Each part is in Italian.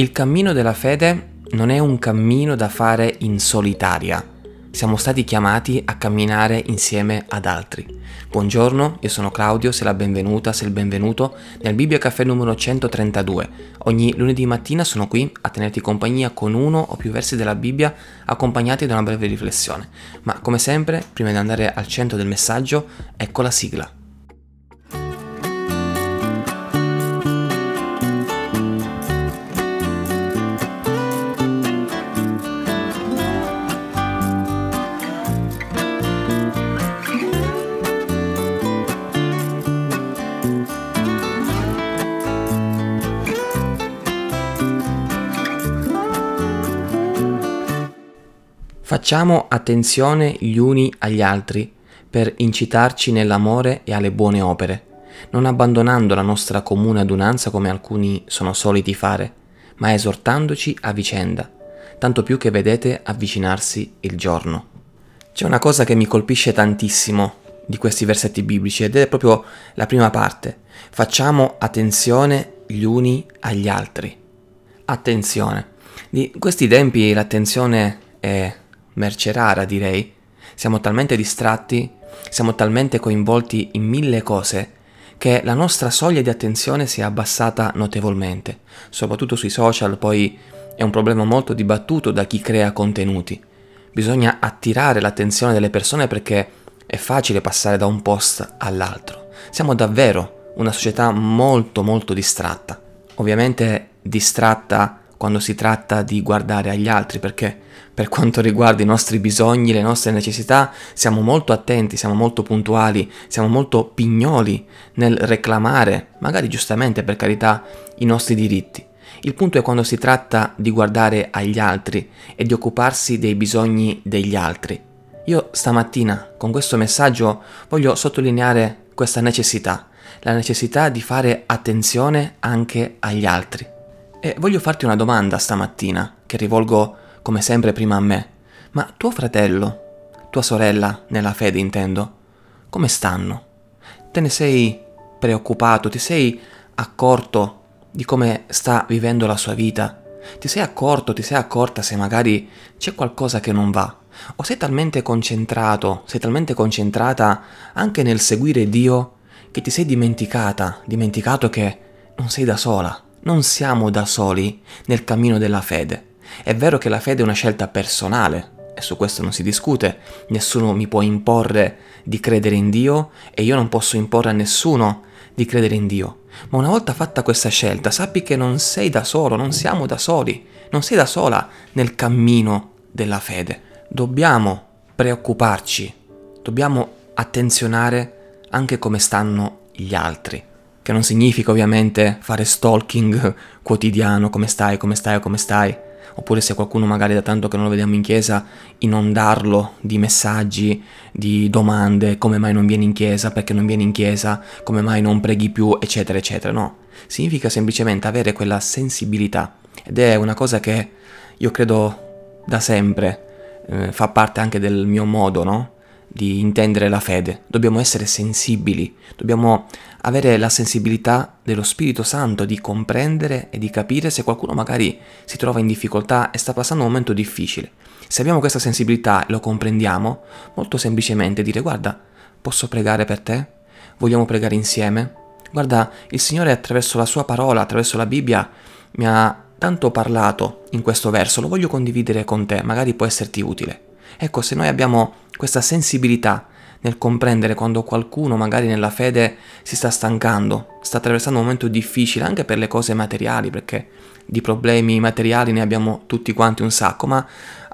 Il cammino della fede non è un cammino da fare in solitaria. Siamo stati chiamati a camminare insieme ad altri. Buongiorno, io sono Claudio, sei la benvenuta, sei il benvenuto nel Bibbia Caffè numero 132. Ogni lunedì mattina sono qui a tenerti compagnia con uno o più versi della Bibbia accompagnati da una breve riflessione. Ma come sempre, prima di andare al centro del messaggio, ecco la sigla. Facciamo attenzione gli uni agli altri per incitarci nell'amore e alle buone opere, non abbandonando la nostra comune adunanza come alcuni sono soliti fare, ma esortandoci a vicenda, tanto più che vedete avvicinarsi il giorno. C'è una cosa che mi colpisce tantissimo di questi versetti biblici ed è proprio la prima parte. Facciamo attenzione gli uni agli altri. Attenzione. Di questi tempi l'attenzione è merce rara direi. Siamo talmente distratti, siamo talmente coinvolti in mille cose che la nostra soglia di attenzione si è abbassata notevolmente, soprattutto sui social, poi è un problema molto dibattuto da chi crea contenuti. Bisogna attirare l'attenzione delle persone perché è facile passare da un post all'altro. Siamo davvero una società molto molto distratta. Ovviamente distratta quando si tratta di guardare agli altri, perché per quanto riguarda i nostri bisogni, le nostre necessità, siamo molto attenti, siamo molto puntuali, siamo molto pignoli nel reclamare, magari giustamente per carità, i nostri diritti. Il punto è quando si tratta di guardare agli altri e di occuparsi dei bisogni degli altri. Io stamattina con questo messaggio voglio sottolineare questa necessità, la necessità di fare attenzione anche agli altri. E voglio farti una domanda stamattina, che rivolgo come sempre prima a me. Ma tuo fratello, tua sorella, nella fede intendo, come stanno? Te ne sei preoccupato? Ti sei accorto di come sta vivendo la sua vita? Ti sei accorto, ti sei accorta se magari c'è qualcosa che non va? O sei talmente concentrato, sei talmente concentrata anche nel seguire Dio che ti sei dimenticata, dimenticato che non sei da sola? Non siamo da soli nel cammino della fede. È vero che la fede è una scelta personale, e su questo non si discute, nessuno mi può imporre di credere in Dio e io non posso imporre a nessuno di credere in Dio. Ma una volta fatta questa scelta, sappi che non sei da solo, non siamo da soli, non sei da sola nel cammino della fede. Dobbiamo preoccuparci, dobbiamo attenzionare anche come stanno gli altri che non significa ovviamente fare stalking quotidiano, come stai, come stai, come stai, oppure se qualcuno magari da tanto che non lo vediamo in chiesa, inondarlo di messaggi, di domande, come mai non vieni in chiesa, perché non vieni in chiesa, come mai non preghi più, eccetera, eccetera, no, significa semplicemente avere quella sensibilità. Ed è una cosa che io credo da sempre eh, fa parte anche del mio modo, no? Di intendere la fede, dobbiamo essere sensibili, dobbiamo avere la sensibilità dello Spirito Santo di comprendere e di capire se qualcuno magari si trova in difficoltà e sta passando un momento difficile. Se abbiamo questa sensibilità e lo comprendiamo, molto semplicemente dire guarda, posso pregare per te? Vogliamo pregare insieme? Guarda, il Signore attraverso la sua parola, attraverso la Bibbia, mi ha tanto parlato in questo verso, lo voglio condividere con te, magari può esserti utile. Ecco, se noi abbiamo questa sensibilità nel comprendere quando qualcuno magari nella fede si sta stancando, sta attraversando un momento difficile anche per le cose materiali, perché di problemi materiali ne abbiamo tutti quanti un sacco, ma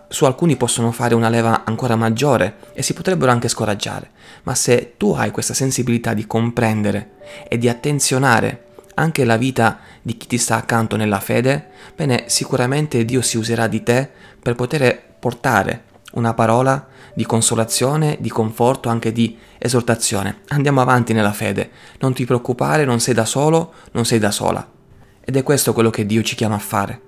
su alcuni possono fare una leva ancora maggiore e si potrebbero anche scoraggiare. Ma se tu hai questa sensibilità di comprendere e di attenzionare anche la vita di chi ti sta accanto nella fede, bene, sicuramente Dio si userà di te per poter portare una parola di consolazione, di conforto, anche di esortazione. Andiamo avanti nella fede, non ti preoccupare, non sei da solo, non sei da sola. Ed è questo quello che Dio ci chiama a fare,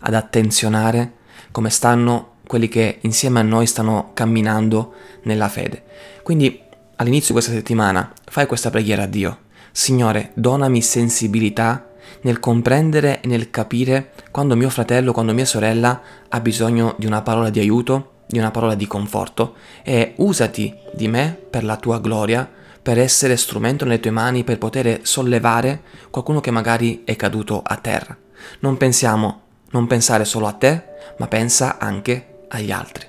ad attenzionare come stanno quelli che insieme a noi stanno camminando nella fede. Quindi all'inizio di questa settimana fai questa preghiera a Dio. Signore, donami sensibilità nel comprendere e nel capire quando mio fratello, quando mia sorella ha bisogno di una parola di aiuto, di una parola di conforto e usati di me per la tua gloria, per essere strumento nelle tue mani, per poter sollevare qualcuno che magari è caduto a terra. Non pensiamo, non pensare solo a te, ma pensa anche agli altri.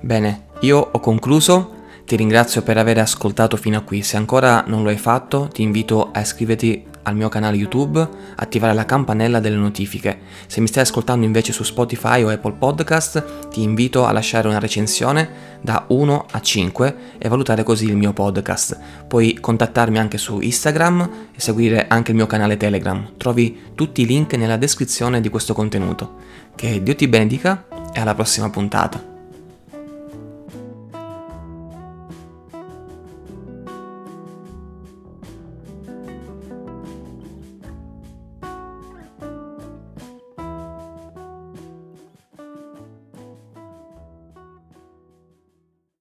Bene, io ho concluso. Ti ringrazio per aver ascoltato fino a qui. Se ancora non lo hai fatto, ti invito a iscriverti al mio canale YouTube, attivare la campanella delle notifiche. Se mi stai ascoltando invece su Spotify o Apple Podcast, ti invito a lasciare una recensione da 1 a 5 e valutare così il mio podcast. Puoi contattarmi anche su Instagram e seguire anche il mio canale Telegram. Trovi tutti i link nella descrizione di questo contenuto. Che Dio ti benedica e alla prossima puntata.